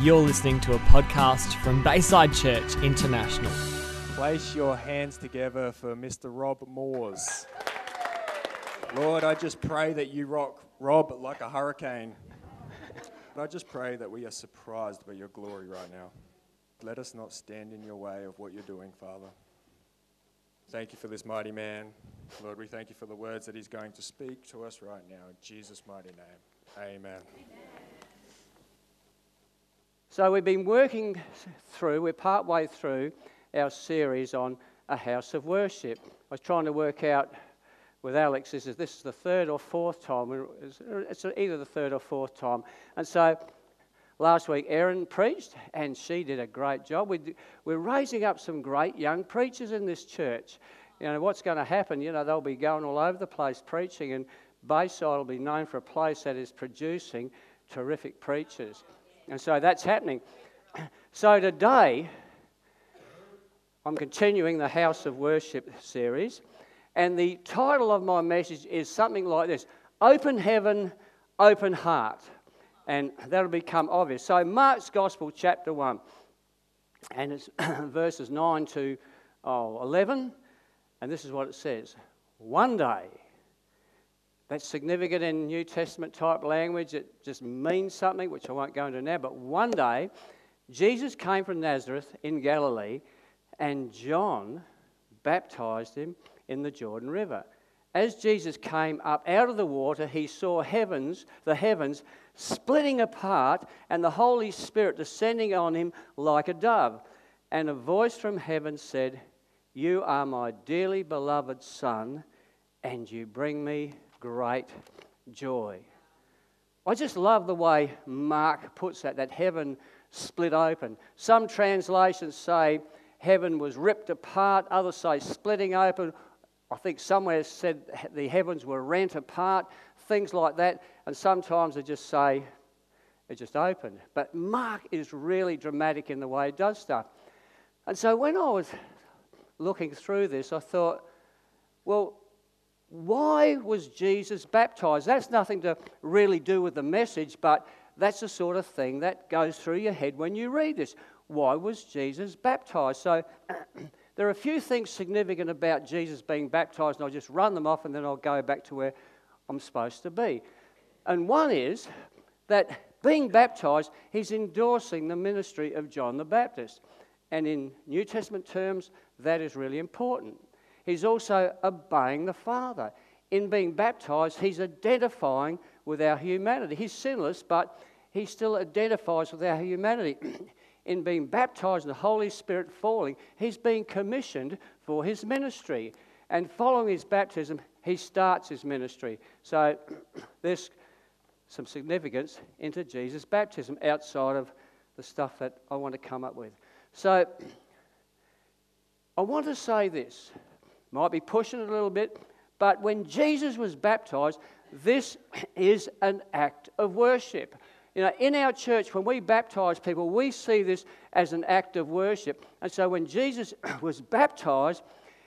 You're listening to a podcast from Bayside Church International. Place your hands together for Mr. Rob Moores. Lord, I just pray that you rock Rob like a hurricane. But I just pray that we are surprised by your glory right now. Let us not stand in your way of what you're doing, Father. Thank you for this mighty man. Lord, we thank you for the words that he's going to speak to us right now. In Jesus' mighty name. Amen. So we've been working through, we're part way through our series on a house of worship. I was trying to work out with Alex, is, this is the third or fourth time. It's either the third or fourth time. And so last week Erin preached, and she did a great job. We, we're raising up some great young preachers in this church. You know, what's going to happen? You know, they'll be going all over the place preaching, and Bayside will be known for a place that is producing terrific preachers. And so that's happening. So today, I'm continuing the House of Worship series, and the title of my message is something like this Open Heaven, Open Heart and that'll become obvious. So, Mark's Gospel, chapter 1, and it's verses 9 to oh, 11, and this is what it says One day, that's significant in New Testament type language, it just means something, which I won't go into now, but one day, Jesus came from Nazareth in Galilee, and John baptized him in the Jordan River. As Jesus came up out of the water, he saw heavens, the heavens splitting apart, and the Holy Spirit descending on him like a dove. And a voice from heaven said, You are my dearly beloved Son, and you bring me great joy. I just love the way Mark puts that, that heaven split open. Some translations say heaven was ripped apart, others say splitting open. I think somewhere said the heavens were rent apart, things like that. And sometimes they just say it just opened. But Mark is really dramatic in the way he does stuff. And so when I was looking through this, I thought, well, why was Jesus baptized? That's nothing to really do with the message, but that's the sort of thing that goes through your head when you read this. Why was Jesus baptized? So There are a few things significant about Jesus being baptized, and I'll just run them off and then I'll go back to where I'm supposed to be. And one is that being baptized, he's endorsing the ministry of John the Baptist. And in New Testament terms, that is really important. He's also obeying the Father. In being baptized, he's identifying with our humanity. He's sinless, but he still identifies with our humanity. in being baptized in the Holy Spirit falling, he's being commissioned for his ministry. And following his baptism, he starts his ministry. So there's some significance into Jesus' baptism outside of the stuff that I want to come up with. So I want to say this. Might be pushing it a little bit, but when Jesus was baptized, this is an act of worship. You know, in our church, when we baptize people, we see this as an act of worship. And so when Jesus was baptized,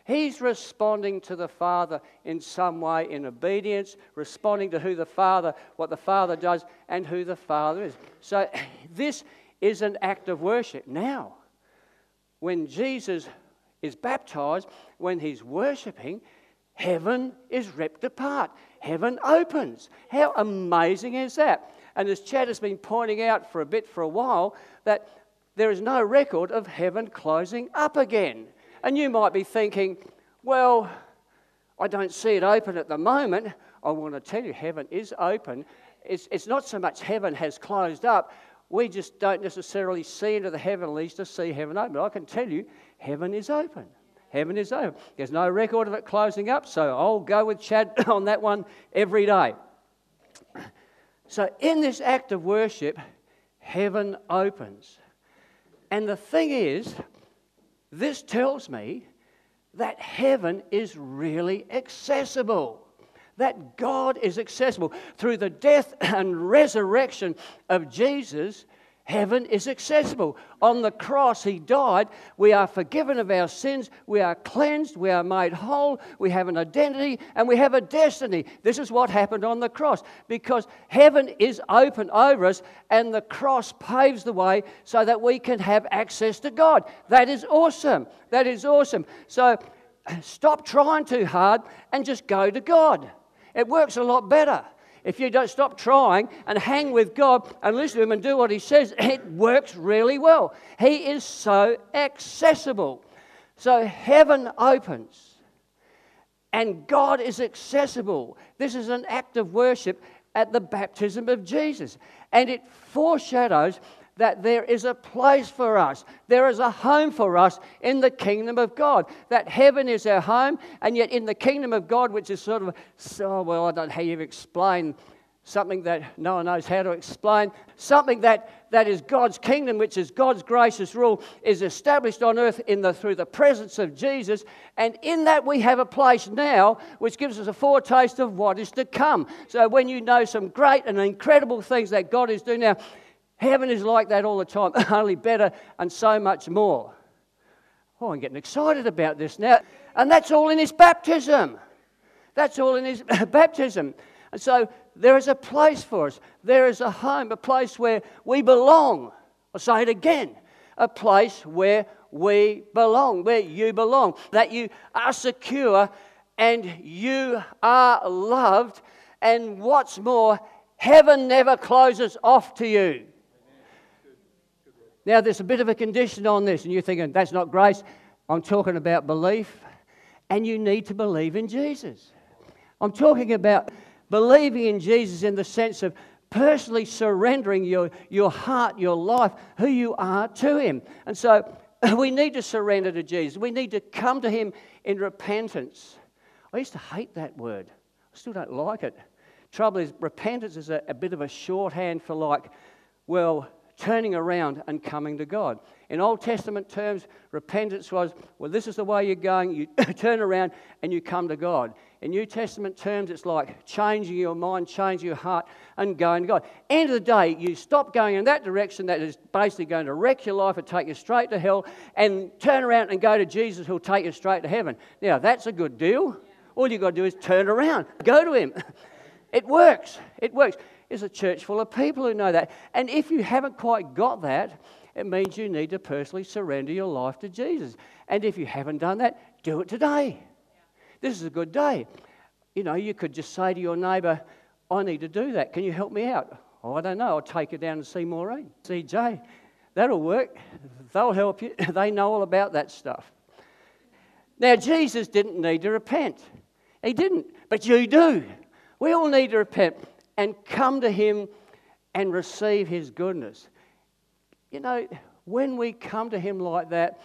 he's responding to the Father in some way in obedience, responding to who the Father, what the Father does, and who the Father is. So this is an act of worship. Now, when Jesus is baptized, when he's worshiping, heaven is ripped apart. Heaven opens. How amazing is that? And as Chad has been pointing out for a bit for a while, that there is no record of heaven closing up again. And you might be thinking, well, I don't see it open at the moment. I want to tell you, heaven is open. It's, it's not so much heaven has closed up, we just don't necessarily see into the heavenlies to see heaven open. I can tell you, heaven is open. Heaven is open. There's no record of it closing up, so I'll go with Chad on that one every day. So, in this act of worship, heaven opens. And the thing is, this tells me that heaven is really accessible. That God is accessible. Through the death and resurrection of Jesus, Heaven is accessible. On the cross, He died. We are forgiven of our sins. We are cleansed. We are made whole. We have an identity and we have a destiny. This is what happened on the cross because heaven is open over us and the cross paves the way so that we can have access to God. That is awesome. That is awesome. So stop trying too hard and just go to God. It works a lot better. If you don't stop trying and hang with God and listen to Him and do what He says, it works really well. He is so accessible. So heaven opens and God is accessible. This is an act of worship at the baptism of Jesus. And it foreshadows that there is a place for us, there is a home for us in the kingdom of God. That heaven is our home, and yet in the kingdom of God, which is sort of, so, well, I don't know how you explain something that no one knows how to explain, something that, that is God's kingdom, which is God's gracious rule, is established on earth in the, through the presence of Jesus. And in that we have a place now which gives us a foretaste of what is to come. So when you know some great and incredible things that God is doing now, Heaven is like that all the time, only better and so much more. Oh, I'm getting excited about this now. And that's all in his baptism. That's all in his baptism. And so there is a place for us. There is a home, a place where we belong. I'll say it again a place where we belong, where you belong, that you are secure and you are loved. And what's more, heaven never closes off to you. Now, there's a bit of a condition on this, and you're thinking, that's not grace. I'm talking about belief, and you need to believe in Jesus. I'm talking about believing in Jesus in the sense of personally surrendering your, your heart, your life, who you are to Him. And so we need to surrender to Jesus. We need to come to Him in repentance. I used to hate that word, I still don't like it. Trouble is, repentance is a, a bit of a shorthand for, like, well, turning around and coming to God. In Old Testament terms, repentance was, well, this is the way you're going, you turn around and you come to God. In New Testament terms, it's like changing your mind, changing your heart, and going to God. End of the day, you stop going in that direction that is basically going to wreck your life and take you straight to hell, and turn around and go to Jesus who'll take you straight to heaven. Now, that's a good deal. All you've got to do is turn around, go to Him. It works. It works is a church full of people who know that. And if you haven't quite got that, it means you need to personally surrender your life to Jesus. And if you haven't done that, do it today. This is a good day. You know, you could just say to your neighbour, I need to do that. Can you help me out? Oh, I don't know. I'll take you down and see Maureen. Jay. That'll work. They'll help you. They know all about that stuff. Now, Jesus didn't need to repent. He didn't. But you do. We all need to repent and come to Him and receive His goodness. You know, when we come to Him like that,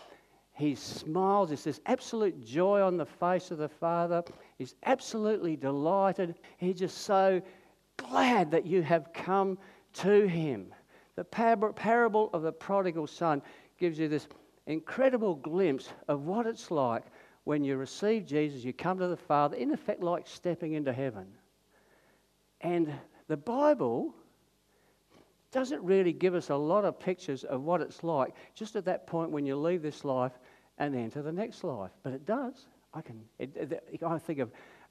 He smiles. There's this absolute joy on the face of the Father. He's absolutely delighted. He's just so glad that you have come to Him. The parable of the prodigal son gives you this incredible glimpse of what it's like when you receive Jesus, you come to the Father, in effect, like stepping into heaven. And the Bible doesn't really give us a lot of pictures of what it's like just at that point when you leave this life and enter the next life. But it does. I can it, it, I think of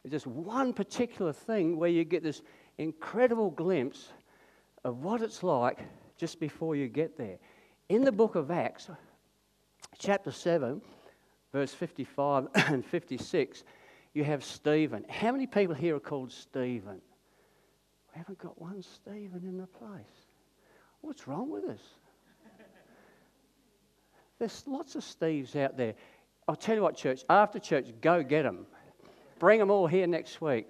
just one particular thing where you get this incredible glimpse of what it's like just before you get there. In the book of Acts, chapter 7, verse 55 and 56, you have Stephen. How many people here are called Stephen? We haven't got one Stephen in the place. What's wrong with us? There's lots of Steves out there. I'll tell you what, church, after church, go get them. Bring them all here next week.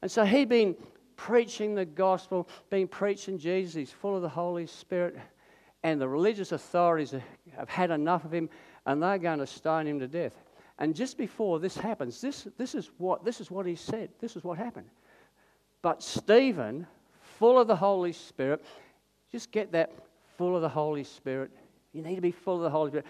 And so he'd been preaching the gospel, been preaching Jesus. He's full of the Holy Spirit. And the religious authorities have had enough of him and they're going to stone him to death. And just before this happens, this, this, is, what, this is what he said. This is what happened. But Stephen, full of the Holy Spirit, just get that full of the Holy Spirit. You need to be full of the Holy Spirit.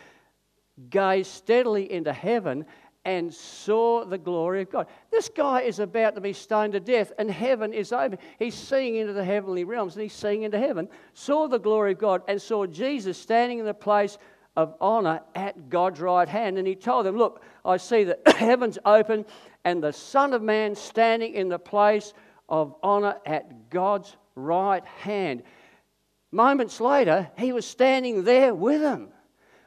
Gazed steadily into heaven and saw the glory of God. This guy is about to be stoned to death, and heaven is open. He's seeing into the heavenly realms, and he's seeing into heaven. Saw the glory of God, and saw Jesus standing in the place of honor at God's right hand. And he told them, Look, I see that heaven's open, and the Son of Man standing in the place of honor at God's right hand. Moments later, he was standing there with them.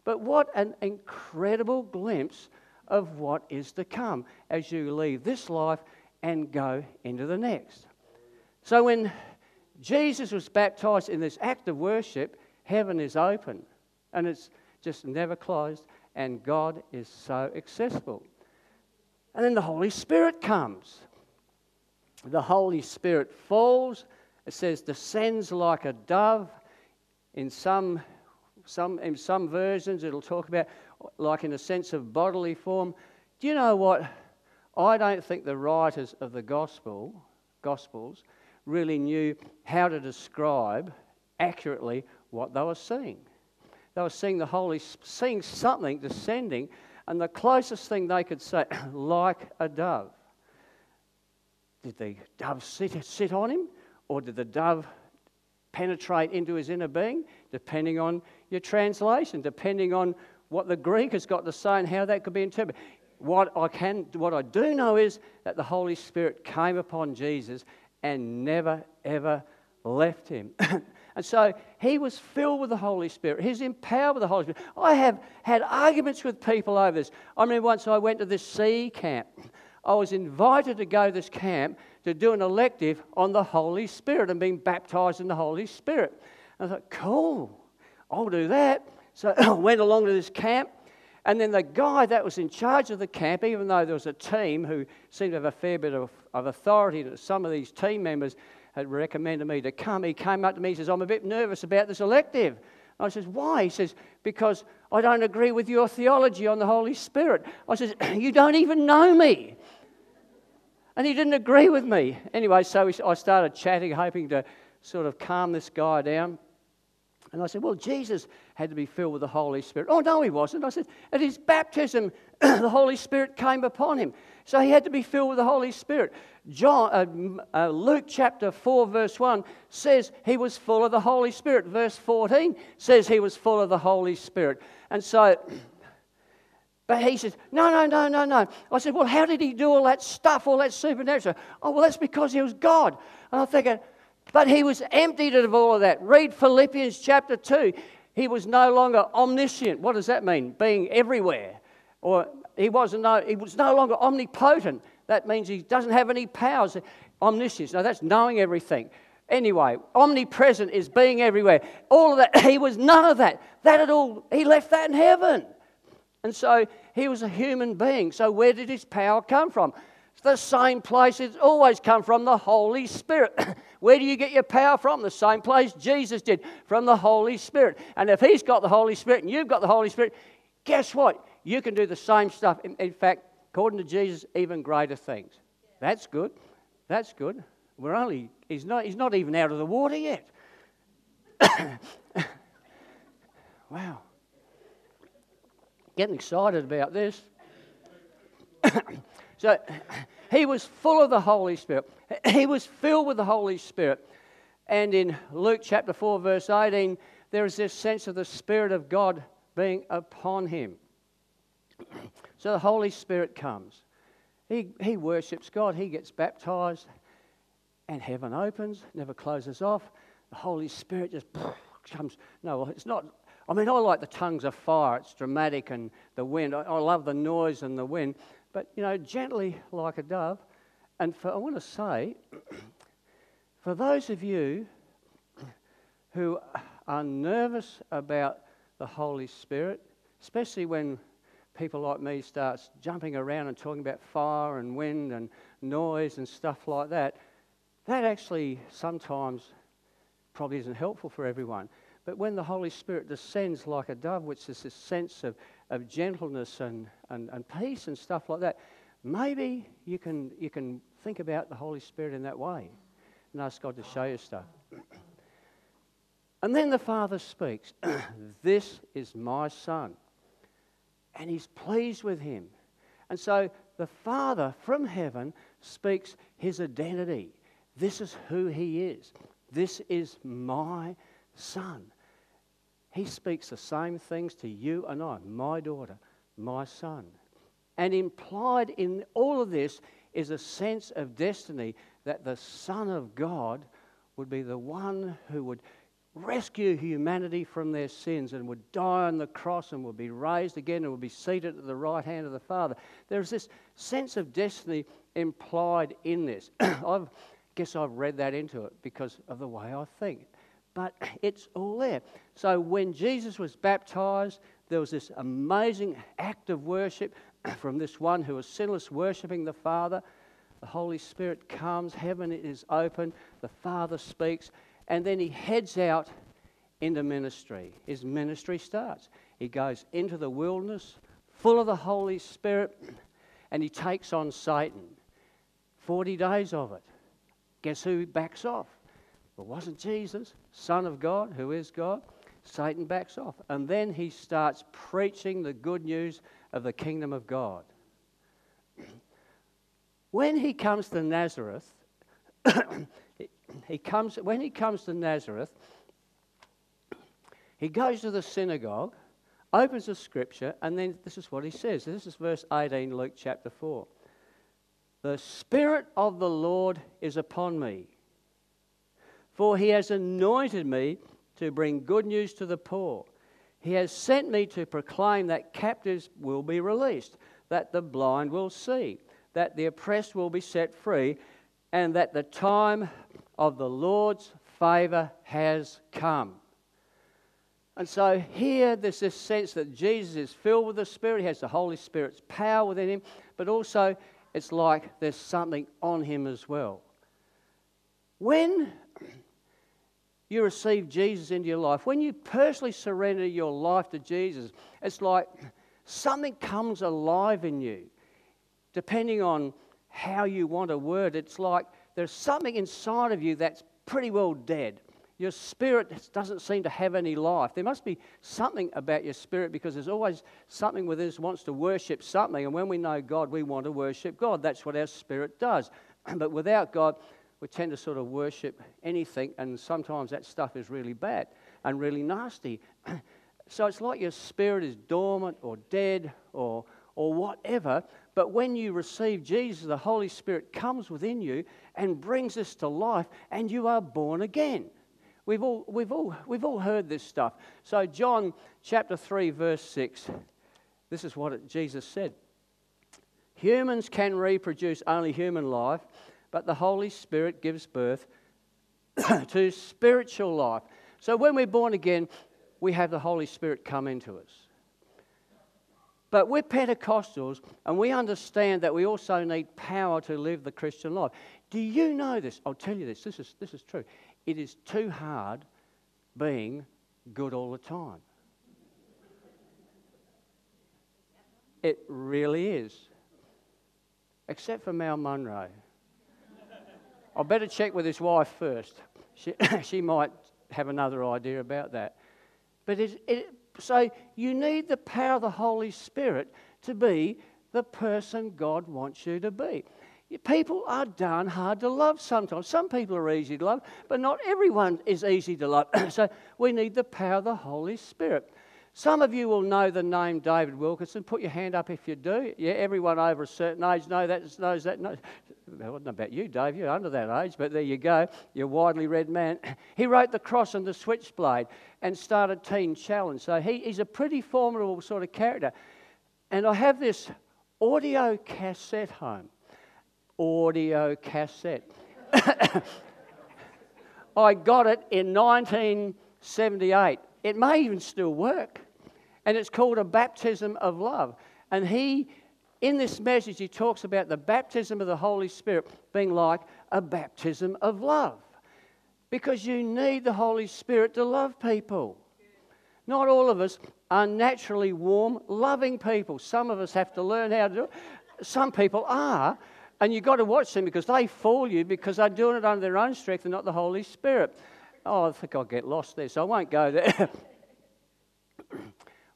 But what an incredible glimpse of what is to come as you leave this life and go into the next. So when Jesus was baptized in this act of worship, heaven is open and it's just never closed, and God is so accessible. And then the Holy Spirit comes. The Holy Spirit falls, it says, descends like a dove. In some, some, in some versions, it'll talk about like in a sense of bodily form. Do you know what? I don't think the writers of the gospel, Gospels really knew how to describe accurately what they were seeing. They were seeing the Holy, seeing something descending, and the closest thing they could say, like a dove. Did the dove sit, sit on him, or did the dove penetrate into his inner being? Depending on your translation, depending on what the Greek has got to say and how that could be interpreted. What I, can, what I do know is that the Holy Spirit came upon Jesus and never, ever left him. and so he was filled with the Holy Spirit. He's empowered with the Holy Spirit. I have had arguments with people over this. I remember once I went to this sea camp. I was invited to go to this camp to do an elective on the Holy Spirit and being baptized in the Holy Spirit. I thought, cool, I'll do that. So I went along to this camp, and then the guy that was in charge of the camp, even though there was a team who seemed to have a fair bit of, of authority, that some of these team members had recommended me to come, he came up to me and says, I'm a bit nervous about this elective. I says, Why? He says, Because I don't agree with your theology on the Holy Spirit. I says, You don't even know me. And he didn't agree with me. Anyway, so I started chatting, hoping to sort of calm this guy down. And I said, Well, Jesus had to be filled with the Holy Spirit. Oh, no, he wasn't. I said, At his baptism, the Holy Spirit came upon him. So he had to be filled with the Holy Spirit. John, uh, uh, Luke chapter 4, verse 1 says he was full of the Holy Spirit. Verse 14 says he was full of the Holy Spirit. And so, but he says, No, no, no, no, no. I said, Well, how did he do all that stuff, all that supernatural? Oh, well, that's because he was God. And I'm thinking, but he was emptied of all of that. Read Philippians chapter 2. He was no longer omniscient. What does that mean? Being everywhere. Or he, wasn't no, he was no longer omnipotent. That means he doesn't have any powers. Omniscience. Now, that's knowing everything. Anyway, omnipresent is being everywhere. All of that, he was none of that. That at all, he left that in heaven. And so he was a human being. So where did his power come from? It's the same place it's always come from the Holy Spirit. Where do you get your power from? The same place Jesus did, from the Holy Spirit. And if He's got the Holy Spirit and you've got the Holy Spirit, guess what? You can do the same stuff. In, in fact, according to Jesus, even greater things. That's good. That's good. We're only, he's not, he's not even out of the water yet. wow. Getting excited about this. so, he was full of the Holy Spirit. He was filled with the Holy Spirit. And in Luke chapter 4, verse 18, there is this sense of the Spirit of God being upon him. So the Holy Spirit comes. He, he worships God. He gets baptized. And heaven opens, never closes off. The Holy Spirit just comes. No, it's not. I mean, I like the tongues of fire. It's dramatic and the wind. I, I love the noise and the wind but you know, gently like a dove. And for, I want to say, for those of you who are nervous about the Holy Spirit, especially when people like me starts jumping around and talking about fire and wind and noise and stuff like that, that actually sometimes probably isn't helpful for everyone. But when the Holy Spirit descends like a dove, which is this sense of, of gentleness and, and, and peace and stuff like that, maybe you can, you can think about the Holy Spirit in that way and ask God to show you stuff. And then the Father speaks, This is my Son. And He's pleased with him. And so the Father from heaven speaks his identity. This is who he is. This is my son. He speaks the same things to you and I, my daughter, my son. And implied in all of this is a sense of destiny that the Son of God would be the one who would rescue humanity from their sins and would die on the cross and would be raised again and would be seated at the right hand of the Father. There's this sense of destiny implied in this. I guess I've read that into it because of the way I think. But it's all there. So when Jesus was baptized, there was this amazing act of worship from this one who was sinless, worshipping the Father. The Holy Spirit comes, heaven is open, the Father speaks, and then he heads out into ministry. His ministry starts. He goes into the wilderness, full of the Holy Spirit, and he takes on Satan. 40 days of it. Guess who backs off? It wasn't Jesus, Son of God, who is God. Satan backs off. And then he starts preaching the good news of the kingdom of God. when he comes to Nazareth, he comes, when he comes to Nazareth, he goes to the synagogue, opens the scripture, and then this is what he says. This is verse 18, Luke chapter 4. The Spirit of the Lord is upon me, for he has anointed me to bring good news to the poor. He has sent me to proclaim that captives will be released, that the blind will see, that the oppressed will be set free, and that the time of the Lord's favour has come. And so here there's this sense that Jesus is filled with the Spirit, he has the Holy Spirit's power within him, but also it's like there's something on him as well. When you receive Jesus into your life, when you personally surrender your life to Jesus, it's like something comes alive in you. Depending on how you want a word it's like there's something inside of you that's pretty well dead. Your spirit doesn't seem to have any life. There must be something about your spirit because there's always something within us wants to worship something. And when we know God, we want to worship God. That's what our spirit does. But without God, we tend to sort of worship anything, and sometimes that stuff is really bad and really nasty. so it's like your spirit is dormant or dead or, or whatever. But when you receive Jesus, the Holy Spirit comes within you and brings this to life, and you are born again. We've all, we've all, we've all heard this stuff. So, John chapter 3, verse 6, this is what it, Jesus said Humans can reproduce only human life, but the Holy Spirit gives birth to spiritual life. So, when we're born again, we have the Holy Spirit come into us. But we're Pentecostals and we understand that we also need power to live the Christian life. Do you know this? I'll tell you this. This is, this is true. It is too hard being good all the time. It really is. Except for Mal Munro. I better check with his wife first. She, she might have another idea about that. But it, it, so you need the power of the Holy Spirit to be the person God wants you to be. People are darn hard to love sometimes. Some people are easy to love, but not everyone is easy to love. so we need the power of the Holy Spirit. Some of you will know the name David Wilkerson. Put your hand up if you do. Yeah, everyone over a certain age know that, knows that. Knows. It wasn't about you, Dave. You're under that age, but there you go. You're a widely read man. He wrote The Cross and the Switchblade and started Teen Challenge. So he, he's a pretty formidable sort of character. And I have this audio cassette home. Audio cassette. I got it in 1978. It may even still work and it's called a baptism of love. And he, in this message, he talks about the baptism of the Holy Spirit being like a baptism of love. Because you need the Holy Spirit to love people. Not all of us are naturally warm, loving people. Some of us have to learn how to do it. Some people are, and you've got to watch them because they fool you because they're doing it under their own strength and not the Holy Spirit. Oh, I think I'll get lost there, so I won't go there.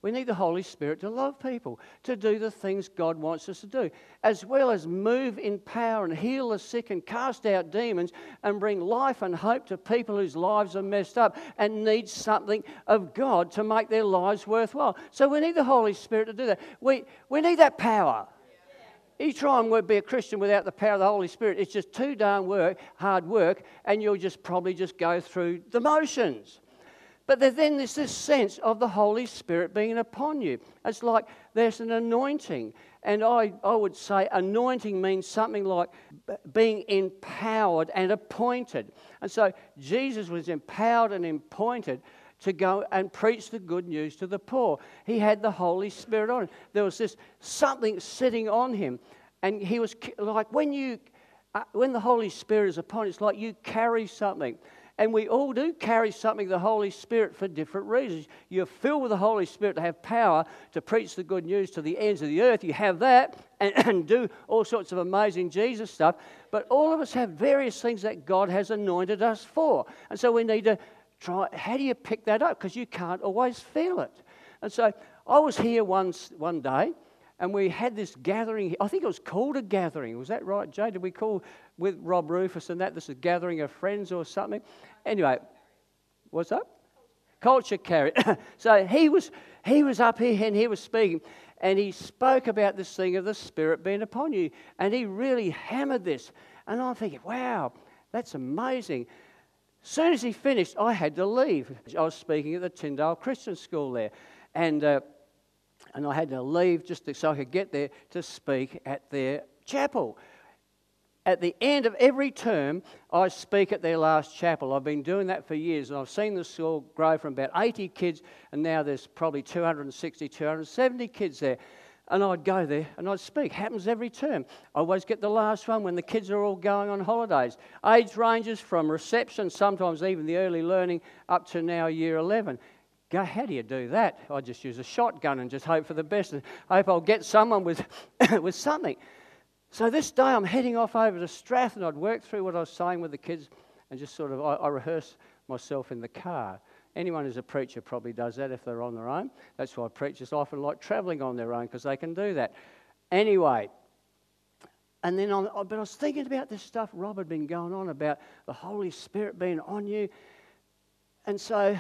We need the Holy Spirit to love people, to do the things God wants us to do, as well as move in power and heal the sick and cast out demons and bring life and hope to people whose lives are messed up and need something of God to make their lives worthwhile. So we need the Holy Spirit to do that. We, we need that power. You try and be a Christian without the power of the Holy Spirit, it's just too darn work, hard work, and you'll just probably just go through the motions. But then there's this sense of the Holy Spirit being upon you. It's like there's an anointing. And I, I would say anointing means something like being empowered and appointed. And so Jesus was empowered and appointed to go and preach the good news to the poor. He had the Holy Spirit on him. There was this something sitting on him. And he was like, when you, uh, when the Holy Spirit is upon you, it's like you carry something. And we all do carry something, the Holy Spirit, for different reasons. You're filled with the Holy Spirit to have power to preach the good news to the ends of the earth. You have that and, and do all sorts of amazing Jesus stuff. But all of us have various things that God has anointed us for. And so we need to try how do you pick that up? Because you can't always feel it. And so I was here once one day and we had this gathering. I think it was called a gathering. Was that right, Jay? Did we call with Rob Rufus and that? This is a gathering of friends or something. Anyway, what's up? Culture carry. so he was he was up here and he was speaking, and he spoke about this thing of the Spirit being upon you, and he really hammered this. And I'm thinking, wow, that's amazing. As soon as he finished, I had to leave. I was speaking at the Tyndale Christian School there, and. Uh, and I had to leave just to, so I could get there to speak at their chapel. At the end of every term, I speak at their last chapel. I've been doing that for years, and I've seen the school grow from about 80 kids, and now there's probably 260, 270 kids there. And I'd go there and I'd speak. Happens every term. I always get the last one when the kids are all going on holidays. Age ranges from reception, sometimes even the early learning, up to now year 11. Go, how do you do that? I just use a shotgun and just hope for the best and hope I'll get someone with, with something. So this day I'm heading off over to Strath and I'd work through what I was saying with the kids and just sort of, I, I rehearse myself in the car. Anyone who's a preacher probably does that if they're on their own. That's why preachers often like travelling on their own because they can do that. Anyway, and then, on, oh, but I was thinking about this stuff Rob had been going on about the Holy Spirit being on you. And so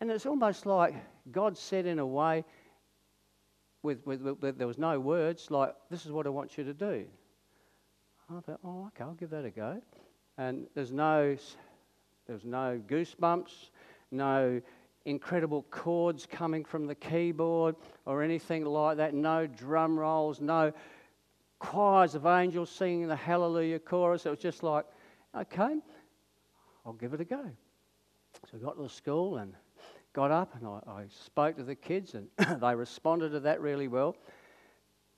and it's almost like God said in a way, with, with, with, there was no words, like, this is what I want you to do. I thought, oh, okay, I'll give that a go. And there's no, there's no goosebumps, no incredible chords coming from the keyboard or anything like that, no drum rolls, no choirs of angels singing the hallelujah chorus. It was just like, okay, I'll give it a go. So I got to the school and got up and I, I spoke to the kids, and they responded to that really well.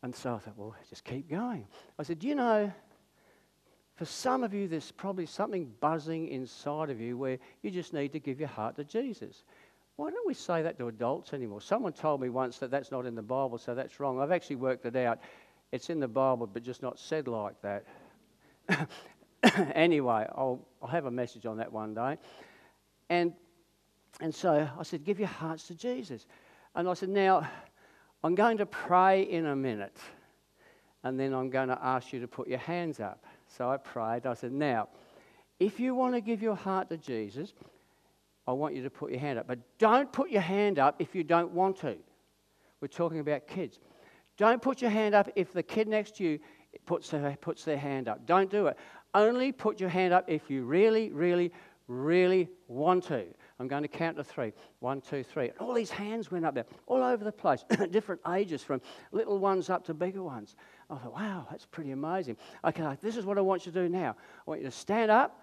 And so I thought, well, just keep going. I said, you know, for some of you, there's probably something buzzing inside of you where you just need to give your heart to Jesus. Why don't we say that to adults anymore? Someone told me once that that's not in the Bible, so that's wrong. I've actually worked it out. It's in the Bible, but just not said like that. anyway, I'll, I'll have a message on that one day. And and so I said, Give your hearts to Jesus. And I said, Now, I'm going to pray in a minute. And then I'm going to ask you to put your hands up. So I prayed. I said, Now, if you want to give your heart to Jesus, I want you to put your hand up. But don't put your hand up if you don't want to. We're talking about kids. Don't put your hand up if the kid next to you puts their, puts their hand up. Don't do it. Only put your hand up if you really, really, really want to. I'm going to count to three. One, two, three. And all these hands went up there, all over the place, different ages, from little ones up to bigger ones. I thought, wow, that's pretty amazing. Okay, this is what I want you to do now. I want you to stand up,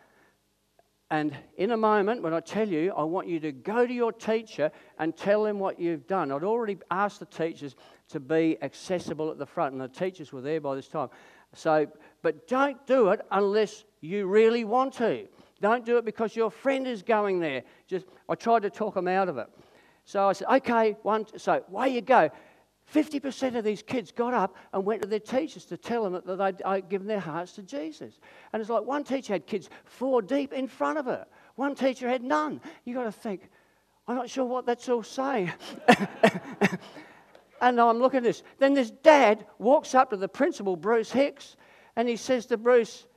and in a moment, when I tell you, I want you to go to your teacher and tell them what you've done. I'd already asked the teachers to be accessible at the front, and the teachers were there by this time. So, but don't do it unless you really want to. Don't do it because your friend is going there. Just I tried to talk them out of it. So I said, okay, one. So away you go. 50% of these kids got up and went to their teachers to tell them that they'd, I'd given their hearts to Jesus. And it's like one teacher had kids four deep in front of her. One teacher had none. You've got to think, I'm not sure what that's all saying. and I'm looking at this. Then this dad walks up to the principal, Bruce Hicks, and he says to Bruce,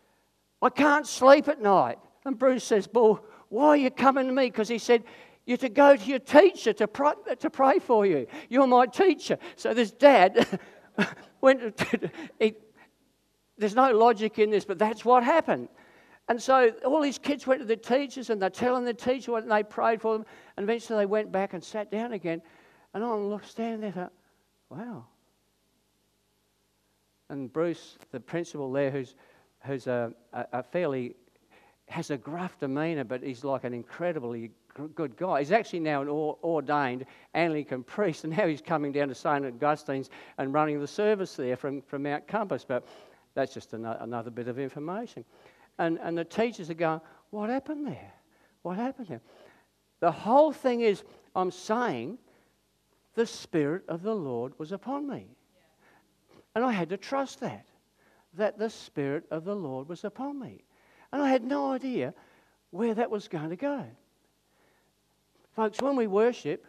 I can't sleep at night. And Bruce says, Well, why are you coming to me? Because he said, You're to go to your teacher to pray, to pray for you. You're my teacher. So this dad went to, he, there's no logic in this, but that's what happened. And so all these kids went to the teachers and they're telling the teacher what and they prayed for them. And eventually they went back and sat down again. And I'm standing there, thought, wow. And Bruce, the principal there, who's, who's a, a, a fairly, has a gruff demeanour, but he's like an incredibly good guy. He's actually now an ordained Anglican priest, and now he's coming down to St. Augustine's and running the service there from, from Mount Compass. But that's just another, another bit of information. And, and the teachers are going, What happened there? What happened there? The whole thing is, I'm saying the Spirit of the Lord was upon me. And I had to trust that, that the Spirit of the Lord was upon me. And I had no idea where that was going to go. Folks, when we worship,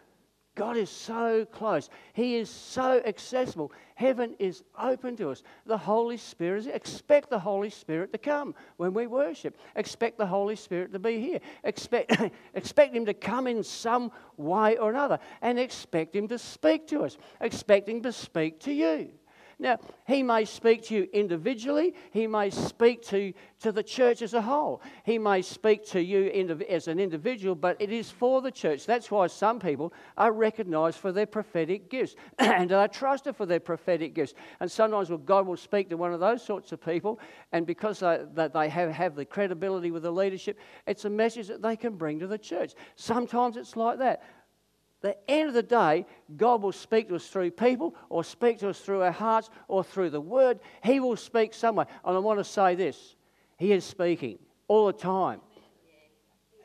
God is so close. He is so accessible. Heaven is open to us. The Holy Spirit is. Expect the Holy Spirit to come when we worship. Expect the Holy Spirit to be here. Expect, expect Him to come in some way or another. And expect Him to speak to us. Expect Him to speak to you. Now, he may speak to you individually, he may speak to, to the church as a whole, he may speak to you as an individual, but it is for the church. That's why some people are recognized for their prophetic gifts and are trusted for their prophetic gifts. And sometimes well, God will speak to one of those sorts of people, and because they, that they have, have the credibility with the leadership, it's a message that they can bring to the church. Sometimes it's like that the end of the day, God will speak to us through people or speak to us through our hearts or through the word. He will speak somewhere. And I want to say this He is speaking all the time.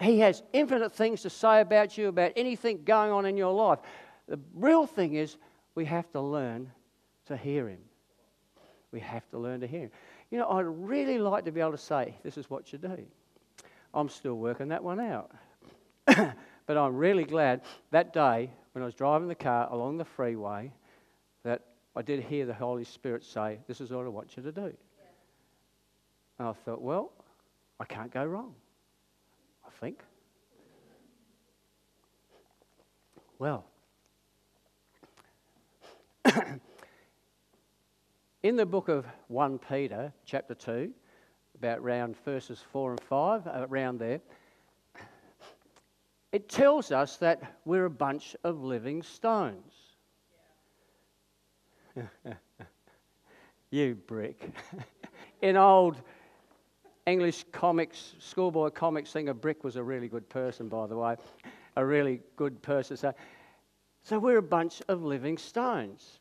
He has infinite things to say about you, about anything going on in your life. The real thing is, we have to learn to hear Him. We have to learn to hear Him. You know, I'd really like to be able to say, this is what you do. I'm still working that one out. But I'm really glad that day when I was driving the car along the freeway that I did hear the Holy Spirit say, This is what I want you to do. Yeah. And I thought, Well, I can't go wrong. I think. Well, in the book of 1 Peter, chapter 2, about round verses 4 and 5, uh, around there, it tells us that we're a bunch of living stones. you brick. In old English comics, schoolboy comics thing, a brick was a really good person, by the way. A really good person. So, so we're a bunch of living stones.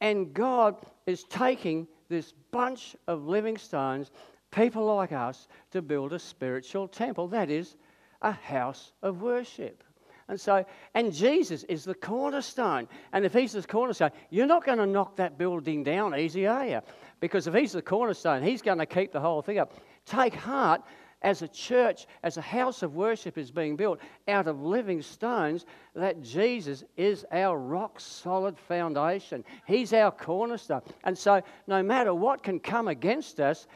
And God is taking this bunch of living stones, people like us, to build a spiritual temple. That is, a house of worship. And so, and Jesus is the cornerstone. And if he's the cornerstone, you're not going to knock that building down easy, are you? Because if he's the cornerstone, he's going to keep the whole thing up. Take heart as a church, as a house of worship is being built out of living stones, that Jesus is our rock solid foundation. He's our cornerstone. And so, no matter what can come against us,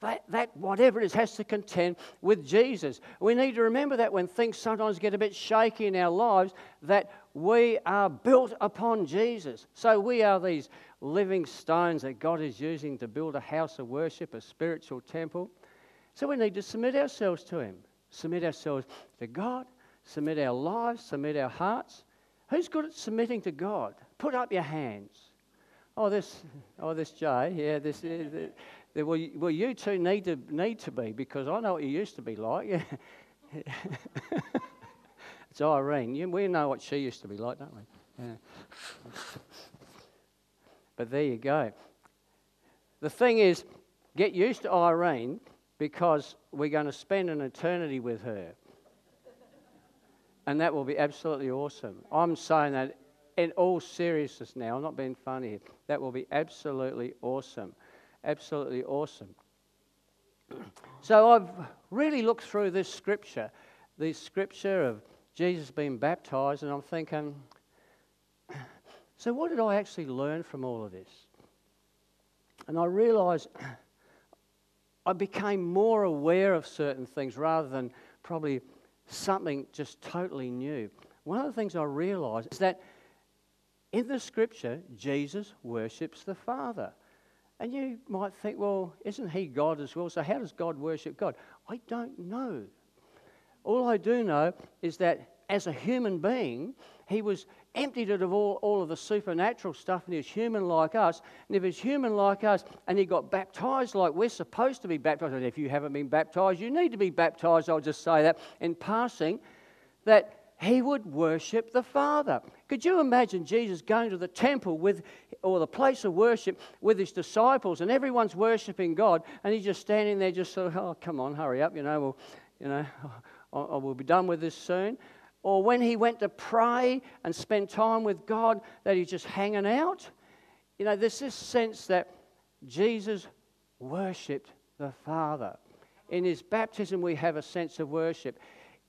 that, that, whatever it is, has to contend with Jesus. We need to remember that when things sometimes get a bit shaky in our lives, that we are built upon Jesus. So we are these living stones that God is using to build a house of worship, a spiritual temple. So we need to submit ourselves to Him, submit ourselves to God, submit our lives, submit our hearts. Who's good at submitting to God? Put up your hands. Oh, this, oh, this Jay, yeah, this, is well, well, you two need to, need to be because I know what you used to be like. it's Irene. We know what she used to be like, don't we? Yeah. but there you go. The thing is, get used to Irene because we're going to spend an eternity with her. and that will be absolutely awesome. I'm saying that in all seriousness now. I'm not being funny. That will be absolutely awesome absolutely awesome. So I've really looked through this scripture, this scripture of Jesus being baptized, and I'm thinking, so what did I actually learn from all of this? And I realised I became more aware of certain things rather than probably something just totally new. One of the things I realised is that in the scripture, Jesus worships the Father. And you might think, well, isn't he God as well? So how does God worship God? I don't know. All I do know is that as a human being, he was emptied of all, all of the supernatural stuff and he was human like us. And if he's human like us and he got baptized like we're supposed to be baptized, and if you haven't been baptized, you need to be baptized. I'll just say that in passing, that he would worship the Father. Could you imagine Jesus going to the temple with, or the place of worship with his disciples, and everyone's worshiping God, and he's just standing there, just sort of, oh, come on, hurry up, you know, we'll, you know, I will be done with this soon. Or when he went to pray and spend time with God, that he's just hanging out. You know, there's this sense that Jesus worshipped the Father. In his baptism, we have a sense of worship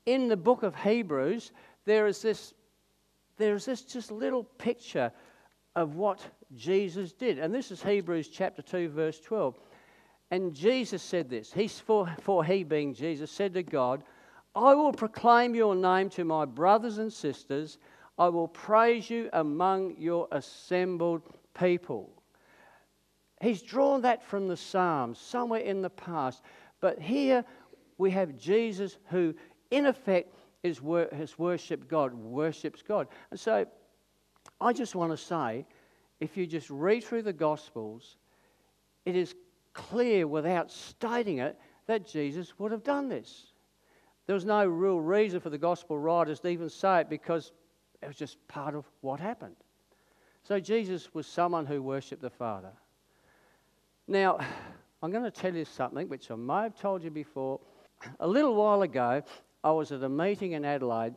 in the book of Hebrews, there is this, there is this just little picture of what Jesus did. And this is Hebrews chapter 2, verse 12. And Jesus said this. He's for, for he being Jesus said to God, I will proclaim your name to my brothers and sisters. I will praise you among your assembled people. He's drawn that from the Psalms, somewhere in the past. But here we have Jesus who in effect, is wor- has worshipped God, worships God. And so I just want to say if you just read through the Gospels, it is clear without stating it that Jesus would have done this. There was no real reason for the Gospel writers to even say it because it was just part of what happened. So Jesus was someone who worshipped the Father. Now, I'm going to tell you something which I may have told you before. A little while ago, I was at a meeting in Adelaide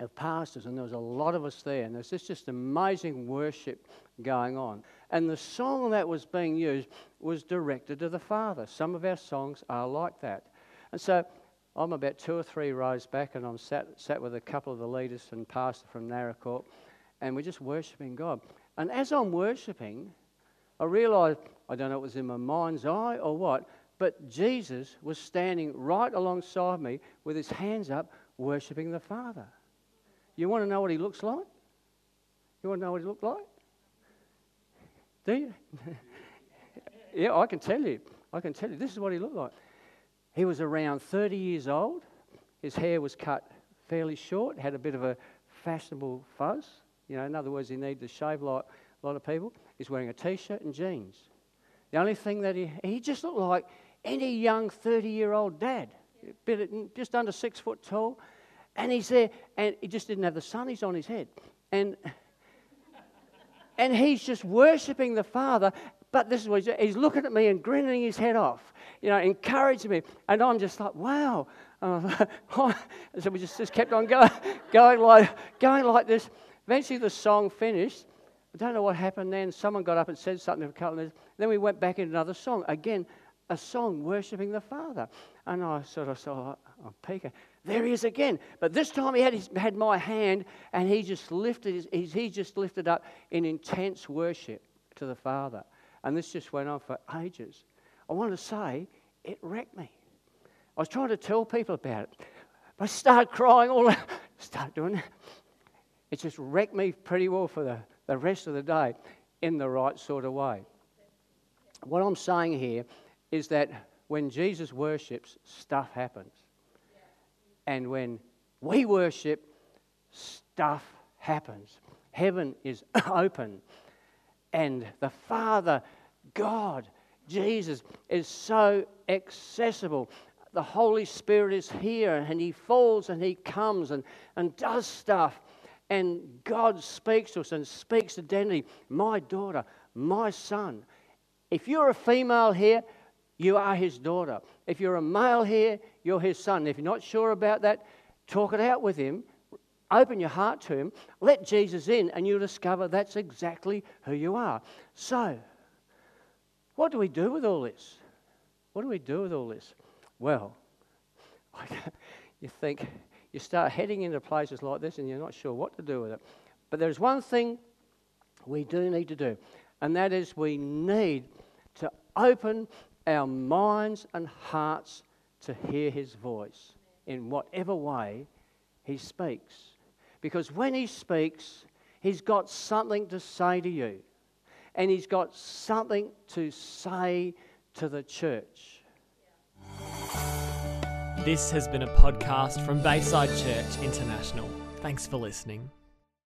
of pastors, and there was a lot of us there, and there's this just amazing worship going on. And the song that was being used was directed to the Father. Some of our songs are like that. And so I'm about two or three rows back, and I'm sat, sat with a couple of the leaders and pastor from Naracoorte, and we're just worshiping God. And as I'm worshiping, I realised, I don't know it was in my mind's eye or what, but Jesus was standing right alongside me with his hands up, worshipping the Father. You want to know what he looks like? You want to know what he looked like? Do you? yeah, I can tell you. I can tell you. This is what he looked like. He was around 30 years old. His hair was cut fairly short, had a bit of a fashionable fuzz. You know, in other words, he needed to shave like a lot of people. He's wearing a t shirt and jeans. The only thing that he, he just looked like any young 30 year old dad, just under six foot tall. And he's there, and he just didn't have the sunnies on his head. And, and he's just worshipping the Father. But this is what he's. He's looking at me and grinning his head off, you know, encouraging me. And I'm just like, wow. Uh, so we just, just kept on going, going, like, going like this. Eventually, the song finished. I don't know what happened then. Someone got up and said something a couple of minutes. Then we went back into another song. Again, a song worshipping the Father. And I sort of saw, oh, Peter, there he is again. But this time he had, his, had my hand and he just lifted his, he just lifted up in intense worship to the Father. And this just went on for ages. I want to say, it wrecked me. I was trying to tell people about it. But I started crying all out, start doing it. It just wrecked me pretty well for the, the rest of the day in the right sort of way. What I'm saying here is that when Jesus worships, stuff happens. And when we worship, stuff happens. Heaven is open. And the Father, God, Jesus, is so accessible. The Holy Spirit is here and He falls and He comes and, and does stuff. And God speaks to us and speaks identity. My daughter, my son. If you're a female here, you are his daughter. If you're a male here, you're his son. If you're not sure about that, talk it out with him. Open your heart to him. Let Jesus in, and you'll discover that's exactly who you are. So, what do we do with all this? What do we do with all this? Well, you think, you start heading into places like this and you're not sure what to do with it. But there's one thing we do need to do, and that is we need to open our minds and hearts to hear his voice in whatever way he speaks. Because when he speaks, he's got something to say to you, and he's got something to say to the church. This has been a podcast from Bayside Church International. Thanks for listening.